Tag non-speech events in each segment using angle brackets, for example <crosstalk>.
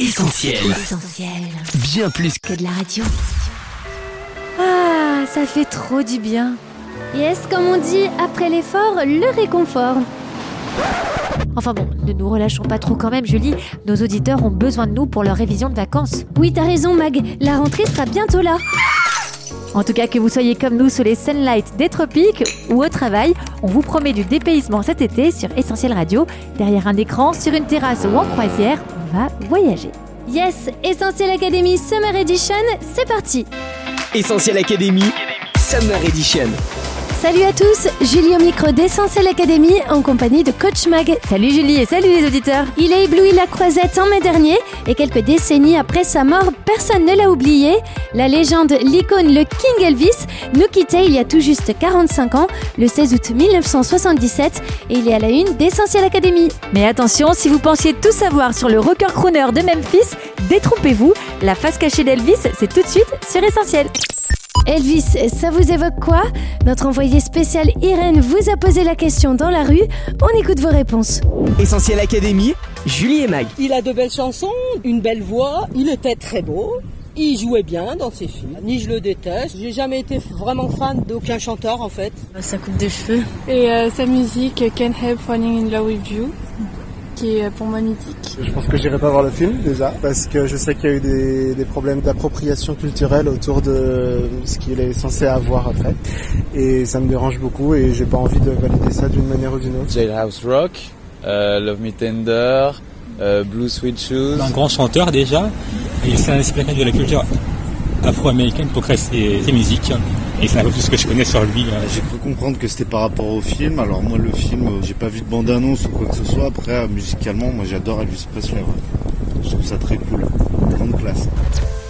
Essentiel. Essentiel. Bien plus Que de la radio. Ah, ça fait trop du bien. Yes, comme on dit, après l'effort, le réconfort. Enfin bon, ne nous relâchons pas trop quand même, Julie. Nos auditeurs ont besoin de nous pour leur révision de vacances. Oui, t'as raison, Mag. La rentrée sera bientôt là. En tout cas, que vous soyez comme nous sous les sunlights des tropiques ou au travail, on vous promet du dépaysement cet été sur Essentiel Radio, derrière un écran, sur une terrasse ou en croisière. On va voyager. Yes, Essentiel Academy Summer Edition, c'est parti Essentiel Academy, Summer Edition. Salut à tous, Julie au micro d'Essentiel Academy en compagnie de Coach Mag. Salut Julie et salut les auditeurs. Il a ébloui la croisette en mai dernier et quelques décennies après sa mort, personne ne l'a oublié. La légende, l'icône, le King Elvis nous quittait il y a tout juste 45 ans, le 16 août 1977 et il est à la une d'Essentiel Academy. Mais attention, si vous pensiez tout savoir sur le rocker crooner de Memphis, détrompez-vous, la face cachée d'Elvis, c'est tout de suite sur Essentiel. Elvis, ça vous évoque quoi? Notre envoyé spécial Irène vous a posé la question dans la rue. On écoute vos réponses. Essentiel Academy, Julie et Mag. Il a de belles chansons, une belle voix, il était très beau. Il jouait bien dans ses films. Ni je le déteste. J'ai jamais été vraiment fan d'aucun chanteur en fait. Sa coupe de cheveux. Et euh, sa musique Can't Help Falling in Love with You, qui est euh, pour moi mythique. Je pense que j'irai pas voir le film déjà parce que je sais qu'il y a eu des, des problèmes d'appropriation culturelle autour de ce qu'il est censé avoir en fait et ça me dérange beaucoup et j'ai pas envie de valider ça d'une manière ou d'une autre. Jailhouse Rock, euh, Love Me Tender, euh, Blue Sweet Shoes. Un grand chanteur déjà, et il s'est inspiré de la culture afro-américaine pour créer ses, ses musiques. Et c'est un peu tout ce que je connais sur lui. euh. J'ai cru comprendre que c'était par rapport au film. Alors moi le film, euh, j'ai pas vu de bande-annonce ou quoi que ce soit. Après euh, musicalement, moi j'adore Elvis Presley. Je trouve ça très cool.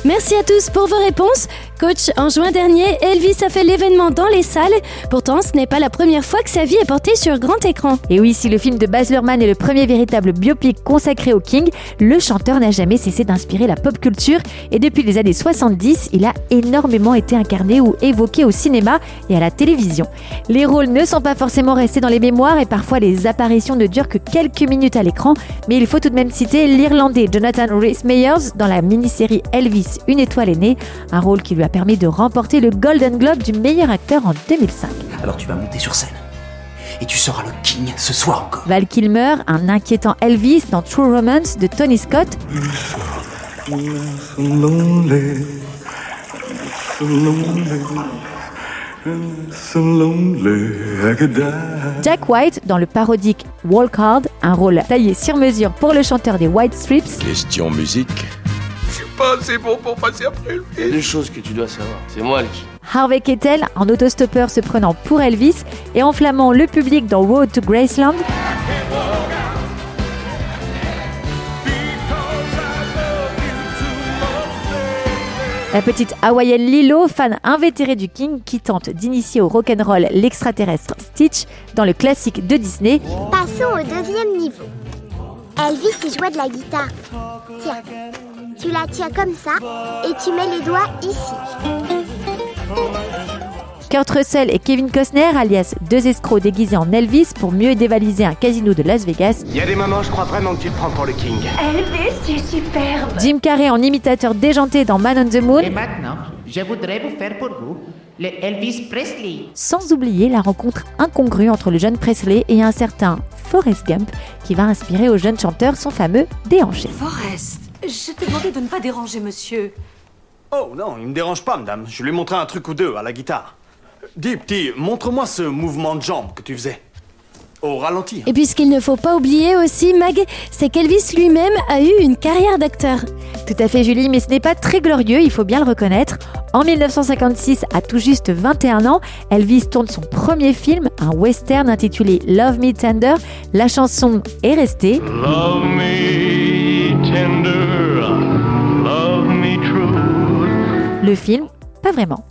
Merci à tous pour vos réponses. Coach, en juin dernier, Elvis a fait l'événement dans les salles. Pourtant, ce n'est pas la première fois que sa vie est portée sur grand écran. Et oui, si le film de Baz Luhrmann est le premier véritable biopic consacré au King, le chanteur n'a jamais cessé d'inspirer la pop culture et depuis les années 70, il a énormément été incarné ou évoqué au cinéma et à la télévision. Les rôles ne sont pas forcément restés dans les mémoires et parfois les apparitions ne durent que quelques minutes à l'écran, mais il faut tout de même citer l'Irlandais Jonathan Rhys Meyers dans la mini-série Elvis, une étoile est née, un rôle qui lui a permis de remporter le Golden Globe du meilleur acteur en 2005. Alors tu vas monter sur scène. Et tu seras le king ce soir encore. Val Kilmer, un inquiétant Elvis dans True Romance de Tony Scott, Jack White dans le parodique Walk Hard, un rôle taillé sur mesure pour le chanteur des White Strips, Question musique. Pas assez bon pour passer après le Il y a deux choses que tu dois savoir. C'est moi le king. Harvey Keitel, un autostoppeur se prenant pour Elvis et enflammant le public dans Road to Graceland. La petite hawaïenne Lilo, fan invétérée du King, qui tente d'initier au rock'n'roll l'extraterrestre Stitch dans le classique de Disney. Passons au deuxième niveau. Elvis il jouait de la guitare. Tiens, tu la tiens comme ça et tu mets les doigts ici. Kurt Russell et Kevin Costner, alias deux escrocs déguisés en Elvis pour mieux dévaliser un casino de Las Vegas. Il y a des moments, je crois vraiment que tu te prends pour le king. Elvis, tu es superbe. Jim Carrey en imitateur déjanté dans Man on the Moon. Et maintenant, je voudrais vous faire pour vous le Elvis Presley. Sans oublier la rencontre incongrue entre le jeune Presley et un certain Forrest Gump qui va inspirer au jeune chanteur son fameux déhanché. Forrest, je t'ai demandé de ne pas déranger monsieur. Oh non, il me dérange pas, madame. Je lui ai montré un truc ou deux à la guitare. Dis, petit, montre-moi ce mouvement de jambe que tu faisais. Au ralenti. Et puis ce qu'il ne faut pas oublier aussi, Mag, c'est qu'Elvis lui-même a eu une carrière d'acteur. Tout à fait Julie, mais ce n'est pas très glorieux, il faut bien le reconnaître. En 1956, à tout juste 21 ans, Elvis tourne son premier film, un western intitulé Love Me Tender. La chanson est restée. Love me Le film, pas vraiment.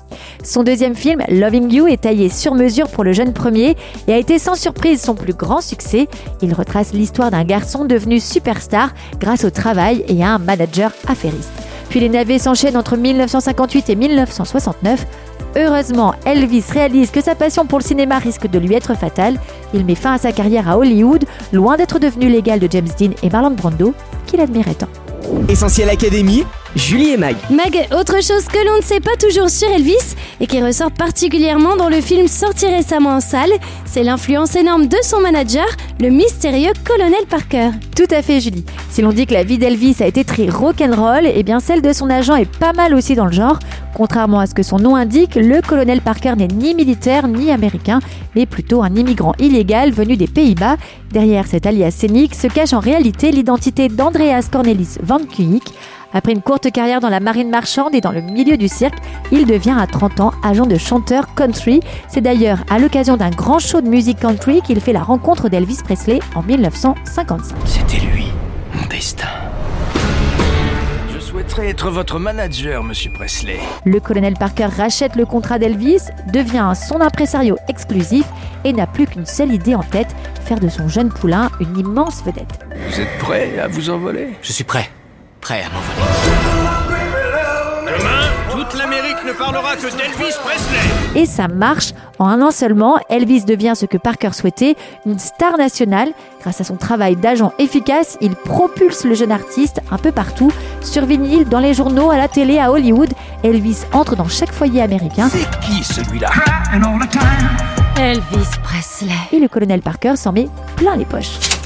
Son deuxième film, Loving You, est taillé sur mesure pour le jeune premier et a été sans surprise son plus grand succès. Il retrace l'histoire d'un garçon devenu superstar grâce au travail et à un manager affairiste. Puis les navets s'enchaînent entre 1958 et 1969. Heureusement, Elvis réalise que sa passion pour le cinéma risque de lui être fatale. Il met fin à sa carrière à Hollywood, loin d'être devenu l'égal de James Dean et Marlon Brando, qu'il admirait tant. Essentiel Académie, Julie et Mag. Mag, autre chose que l'on ne sait pas toujours sur Elvis et qui ressort particulièrement dans le film sorti récemment en salle, c'est l'influence énorme de son manager, le mystérieux colonel Parker. Tout à fait Julie. Si l'on dit que la vie d'Elvis a été très rock'n'roll, et eh bien celle de son agent est pas mal aussi dans le genre. Contrairement à ce que son nom indique, le colonel Parker n'est ni militaire ni américain, mais plutôt un immigrant illégal venu des Pays-Bas. Derrière cet alias scénique se cache en réalité l'identité d'Andreas Cornelis van Kuijk, après une courte carrière dans la marine marchande et dans le milieu du cirque, il devient à 30 ans agent de chanteur country. C'est d'ailleurs à l'occasion d'un grand show de musique country qu'il fait la rencontre d'Elvis Presley en 1955. C'était lui, mon destin. Être votre manager, monsieur Presley. Le colonel Parker rachète le contrat d'Elvis, devient son impresario exclusif et n'a plus qu'une seule idée en tête, faire de son jeune poulain une immense vedette. Vous êtes prêt à vous envoler? Je suis prêt prêt à m'envoler. Demain, toute l'Amérique ne parlera que d'Elvis Presley. Et ça marche. En un an seulement, Elvis devient ce que Parker souhaitait, une star nationale. Grâce à son travail d'agent efficace, il propulse le jeune artiste un peu partout, sur vinyle, dans les journaux, à la télé, à Hollywood. Elvis entre dans chaque foyer américain. C'est qui celui-là? Elvis Presley. Et le colonel Parker s'en met plein les poches.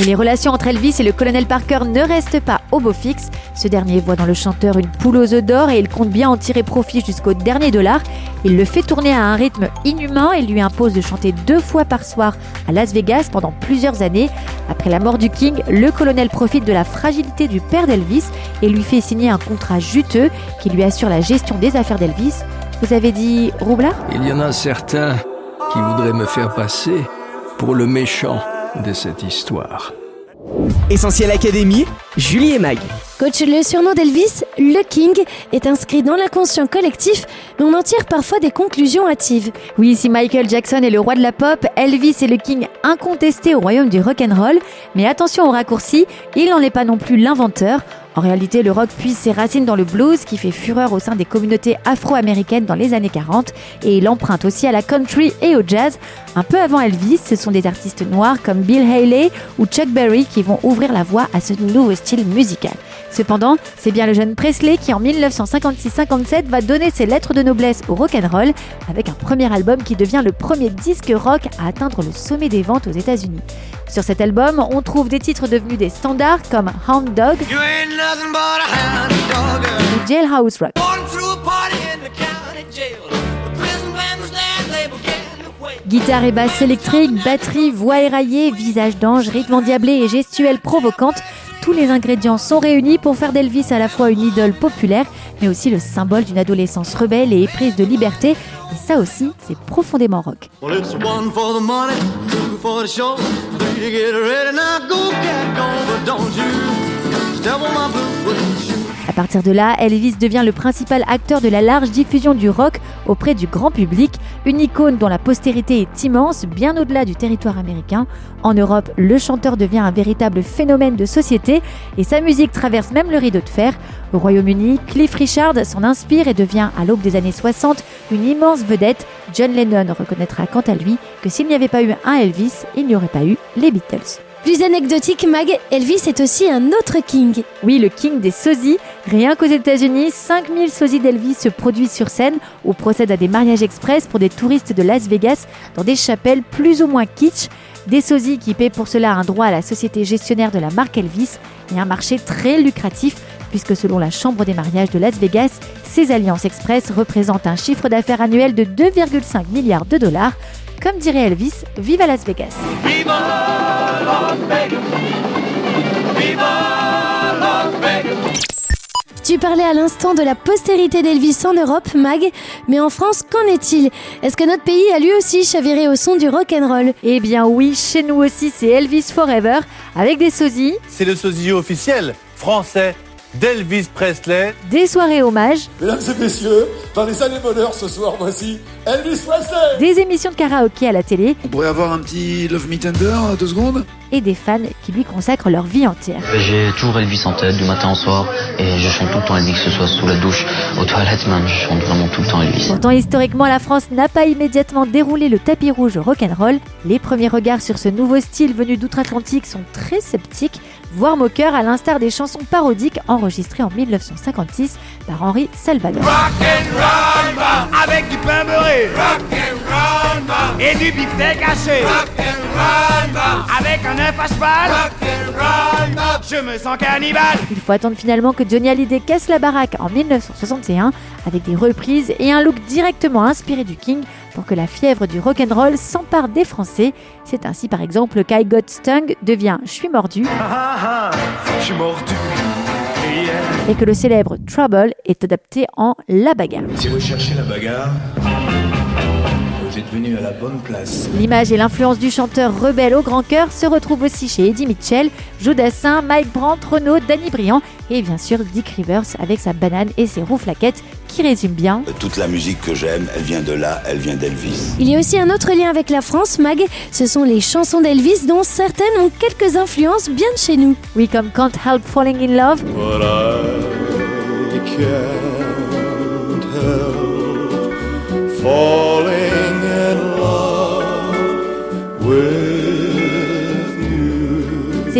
Et les relations entre Elvis et le colonel Parker ne restent pas au beau fixe. Ce dernier voit dans le chanteur une poule aux œufs d'or et il compte bien en tirer profit jusqu'au dernier dollar. Il le fait tourner à un rythme inhumain et lui impose de chanter deux fois par soir à Las Vegas pendant plusieurs années. Après la mort du King, le colonel profite de la fragilité du père d'Elvis et lui fait signer un contrat juteux qui lui assure la gestion des affaires d'Elvis. Vous avez dit Roublard? Il y en a certains qui voudraient me faire passer pour le méchant de cette histoire. Essentiel Académie, Julie et Mag. Coach, le surnom d'Elvis, le King, est inscrit dans l'inconscient collectif, mais on en tire parfois des conclusions hâtives. Oui, si Michael Jackson est le roi de la pop, Elvis est le King incontesté au royaume du rock'n'roll. Mais attention au raccourci, il n'en est pas non plus l'inventeur. En réalité, le rock puise ses racines dans le blues qui fait fureur au sein des communautés afro-américaines dans les années 40 et il emprunte aussi à la country et au jazz. Un peu avant Elvis, ce sont des artistes noirs comme Bill Haley ou Chuck Berry qui vont ouvrir la voie à ce nouveau style musical. Cependant, c'est bien le jeune Presley qui en 1956-57 va donner ses lettres de noblesse au rock'n'roll avec un premier album qui devient le premier disque rock à atteindre le sommet des ventes aux États-Unis. Sur cet album, on trouve des titres devenus des standards comme Hound Dog ou Jailhouse Rock. Guitare et basse électrique, batterie, voix éraillée, visage d'ange, rythme endiablé et gestuelle provocante, tous les ingrédients sont réunis pour faire d'Elvis à la fois une idole populaire, mais aussi le symbole d'une adolescence rebelle et éprise de liberté. Et ça aussi, c'est profondément rock. À partir de là, Elvis devient le principal acteur de la large diffusion du rock auprès du grand public, une icône dont la postérité est immense, bien au-delà du territoire américain. En Europe, le chanteur devient un véritable phénomène de société et sa musique traverse même le rideau de fer. Au Royaume-Uni, Cliff Richard s'en inspire et devient, à l'aube des années 60, une immense vedette. John Lennon reconnaîtra quant à lui que s'il n'y avait pas eu un Elvis, il n'y aurait pas eu les Beatles. Plus anecdotique, Mag, Elvis est aussi un autre king. Oui, le king des sosies. Rien qu'aux États-Unis, 5000 sosies d'Elvis se produisent sur scène ou procèdent à des mariages express pour des touristes de Las Vegas dans des chapelles plus ou moins kitsch. Des sosies qui paient pour cela un droit à la société gestionnaire de la marque Elvis et un marché très lucratif puisque selon la Chambre des mariages de Las Vegas, ces alliances express représentent un chiffre d'affaires annuel de 2,5 milliards de dollars. Comme dirait Elvis, vive à Las Vegas. Tu parlais à l'instant de la postérité d'Elvis en Europe, Mag, mais en France, qu'en est-il? Est-ce que notre pays a lui aussi chaviré au son du rock'n'roll Eh bien oui, chez nous aussi c'est Elvis Forever, avec des sosies. C'est le sosie officiel français d'Elvis Presley. Des soirées hommages. Mesdames et messieurs, dans les années bonheur ce soir, voici Elvis Presley Des émissions de karaoké à la télé. On pourrait avoir un petit Love Me Tender, deux secondes Et des fans qui lui consacrent leur vie entière. J'ai toujours Elvis en tête, du matin au soir, et je chante tout le temps Elvis, que ce soit sous la douche, aux toilettes même, je chante vraiment tout le temps Elvis. Pourtant, historiquement, la France n'a pas immédiatement déroulé le tapis rouge rock'n'roll. Les premiers regards sur ce nouveau style venu d'outre-Atlantique sont très sceptiques, voire moqueurs, à l'instar des chansons parodiques enregistrées en 1956 par Henri Salvador. Avec du pain beurré. Et du beefsteak haché. Avec un œuf à cheval. Je me sens cannibale. Il faut attendre finalement que Johnny Hallyday casse la baraque en 1961 avec des reprises et un look directement inspiré du King pour que la fièvre du rock'n'roll s'empare des Français. C'est ainsi par exemple que I Got Stung devient Je suis mordu je suis mordu et que le célèbre Trouble est adapté en La Bagarre. Si vous cherchez la bagarre, vous êtes venu à la bonne place. L'image et l'influence du chanteur rebelle au grand cœur se retrouvent aussi chez Eddie Mitchell, Joe Dassin, Mike Brandt, Renaud, Danny Briand et bien sûr Dick Rivers avec sa banane et ses roues flaquettes qui résume bien. Toute la musique que j'aime, elle vient de là, elle vient d'Elvis. Il y a aussi un autre lien avec la France, Mag, ce sont les chansons d'Elvis dont certaines ont quelques influences bien de chez nous. Oui, comme Can't Help Falling in Love. I can't help falling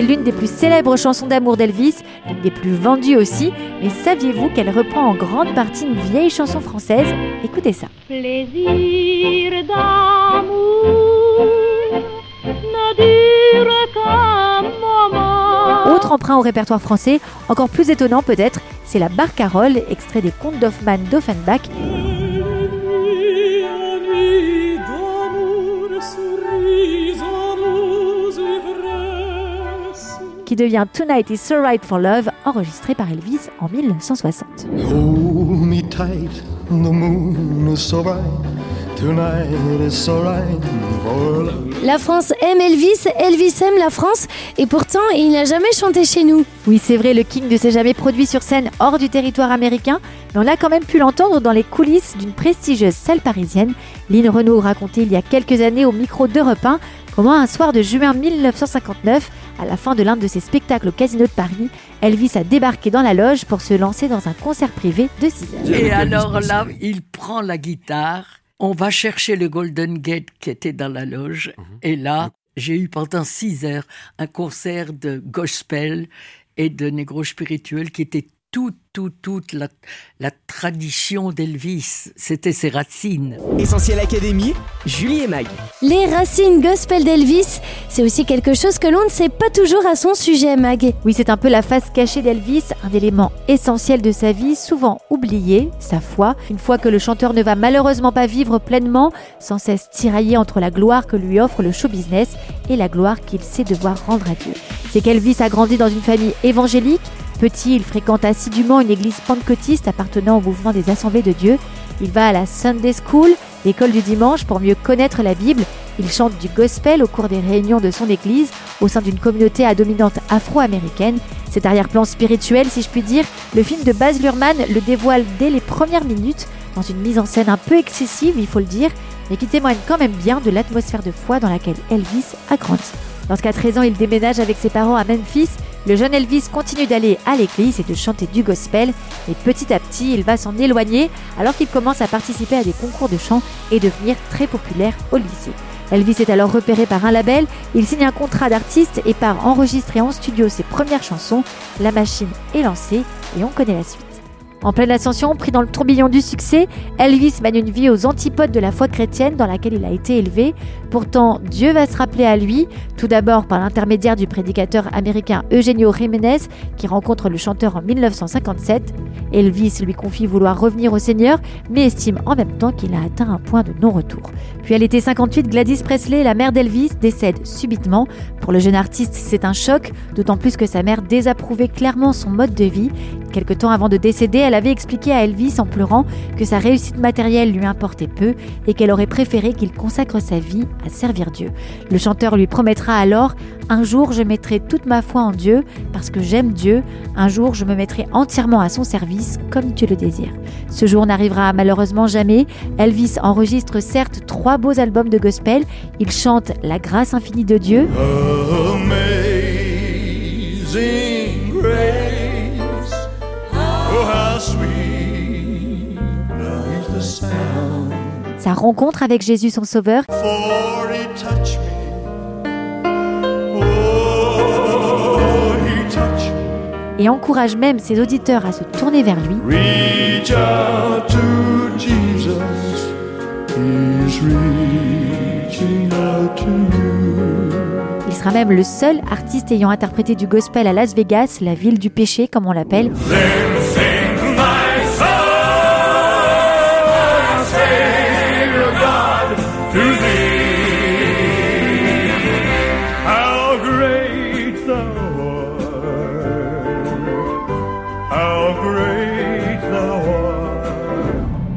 l'une des plus célèbres chansons d'amour d'Elvis, l'une des plus vendues aussi, mais saviez-vous qu'elle reprend en grande partie une vieille chanson française? Écoutez ça. Plaisir d'amour ne dure qu'un moment. Autre emprunt au répertoire français, encore plus étonnant peut-être, c'est la Barcarolle, extrait des contes d'Hoffmann d'Offenbach. Qui devient Tonight is So Right for Love, enregistré par Elvis en 1960. Hold me tight, the moon is so bright. Tonight is so right for love. La France aime Elvis, Elvis aime la France, et pourtant il n'a jamais chanté chez nous. Oui, c'est vrai, le King ne s'est jamais produit sur scène hors du territoire américain, mais on a quand même pu l'entendre dans les coulisses d'une prestigieuse salle parisienne. Lynn Renault racontait il y a quelques années au micro d'Europe 1 comment un soir de juin 1959, à la fin de l'un de ses spectacles au Casino de Paris, Elvis a débarqué dans la loge pour se lancer dans un concert privé de 6 heures. Et alors là, il prend la guitare, on va chercher le Golden Gate qui était dans la loge, et là, j'ai eu pendant 6 heures un concert de gospel et de négro spirituel qui était toute, toute, toute la, la tradition d'Elvis. C'était ses racines. Essentiel Académie, Julie et Mag. Les racines gospel d'Elvis, c'est aussi quelque chose que l'on ne sait pas toujours à son sujet, Mag. Oui, c'est un peu la face cachée d'Elvis, un élément essentiel de sa vie, souvent oublié, sa foi. Une fois que le chanteur ne va malheureusement pas vivre pleinement, sans cesse tiraillé entre la gloire que lui offre le show business et la gloire qu'il sait devoir rendre à Dieu. C'est qu'Elvis a grandi dans une famille évangélique. Petit, il fréquente assidûment une église pentecôtiste appartenant au mouvement des Assemblées de Dieu. Il va à la Sunday School, l'école du dimanche, pour mieux connaître la Bible. Il chante du gospel au cours des réunions de son église, au sein d'une communauté à dominante afro-américaine. Cet arrière-plan spirituel, si je puis dire, le film de Baz Luhrmann le dévoile dès les premières minutes, dans une mise en scène un peu excessive, il faut le dire, mais qui témoigne quand même bien de l'atmosphère de foi dans laquelle Elvis a grandi. Lorsqu'à 13 ans, il déménage avec ses parents à Memphis, le jeune Elvis continue d'aller à l'église et de chanter du gospel, et petit à petit, il va s'en éloigner alors qu'il commence à participer à des concours de chant et devenir très populaire au lycée. Elvis est alors repéré par un label, il signe un contrat d'artiste et part enregistrer en studio ses premières chansons. La machine est lancée et on connaît la suite. En pleine ascension, pris dans le tourbillon du succès, Elvis mène une vie aux antipodes de la foi chrétienne dans laquelle il a été élevé. Pourtant, Dieu va se rappeler à lui, tout d'abord par l'intermédiaire du prédicateur américain Eugenio Jiménez, qui rencontre le chanteur en 1957. Elvis lui confie vouloir revenir au Seigneur, mais estime en même temps qu'il a atteint un point de non-retour. Puis à l'été 58, Gladys Presley, la mère d'Elvis, décède subitement. Pour le jeune artiste, c'est un choc, d'autant plus que sa mère désapprouvait clairement son mode de vie. Quelque temps avant de décéder, elle avait expliqué à Elvis en pleurant que sa réussite matérielle lui importait peu et qu'elle aurait préféré qu'il consacre sa vie à servir Dieu. Le chanteur lui promettra alors Un jour je mettrai toute ma foi en Dieu parce que j'aime Dieu. Un jour je me mettrai entièrement à son service comme tu le désires. Ce jour n'arrivera malheureusement jamais. Elvis enregistre certes trois beaux albums de gospel. Il chante La grâce infinie de Dieu. Amazing Sa rencontre avec Jésus son Sauveur. Oh et encourage même ses auditeurs à se tourner vers lui. Reach out to Jesus, he's reaching out to you. Il sera même le seul artiste ayant interprété du gospel à Las Vegas, la ville du péché comme on l'appelle.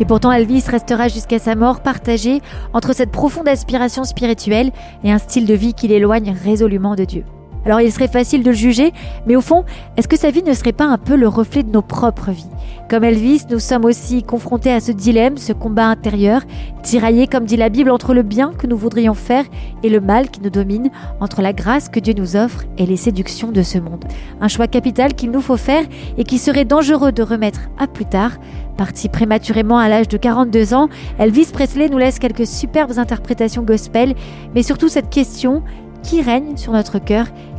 Pourtant Elvis restera jusqu'à sa mort partagé entre cette profonde aspiration spirituelle et un style de vie qui l'éloigne résolument de Dieu. Alors il serait facile de le juger, mais au fond, est-ce que sa vie ne serait pas un peu le reflet de nos propres vies? Comme Elvis, nous sommes aussi confrontés à ce dilemme, ce combat intérieur, tiraillé, comme dit la Bible, entre le bien que nous voudrions faire et le mal qui nous domine, entre la grâce que Dieu nous offre et les séductions de ce monde. Un choix capital qu'il nous faut faire et qui serait dangereux de remettre à plus tard. Parti prématurément à l'âge de 42 ans, Elvis Presley nous laisse quelques superbes interprétations gospel, mais surtout cette question qui règne sur notre cœur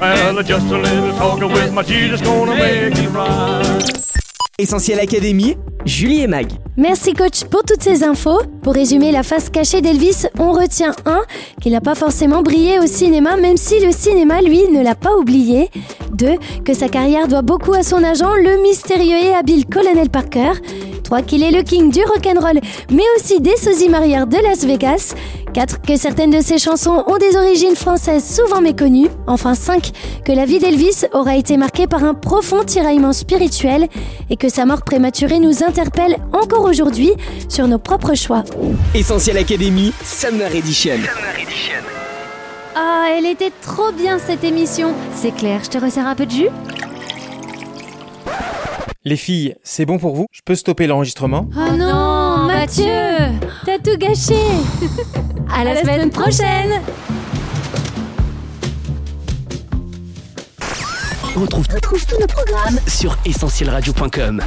Well, just a little talking with my Jesus gonna make it right. Essentiel Académie, Julie et Mag. Merci coach pour toutes ces infos. Pour résumer la face cachée d'Elvis, on retient 1. qu'il n'a pas forcément brillé au cinéma même si le cinéma lui ne l'a pas oublié. 2. que sa carrière doit beaucoup à son agent, le mystérieux et habile Colonel Parker. 3. qu'il est le king du rock'n'roll mais aussi des sosies marières de Las Vegas. 4. que certaines de ses chansons ont des origines françaises souvent méconnues. Enfin 5. que la vie d'Elvis aura été marquée par un profond tiraillement spirituel et que sa mort prématurée nous interpelle encore aujourd'hui sur nos propres choix. Essentiel Académie, Summer Edition. Ah, elle était trop bien cette émission. C'est clair, je te resserre un peu de jus? Les filles, c'est bon pour vous? Je peux stopper l'enregistrement? Oh non, Mathieu! T'as tout gâché! <laughs> À la, semaine prochaine! On retrouve, retrouve tous nos programmes sur essentielradio.com.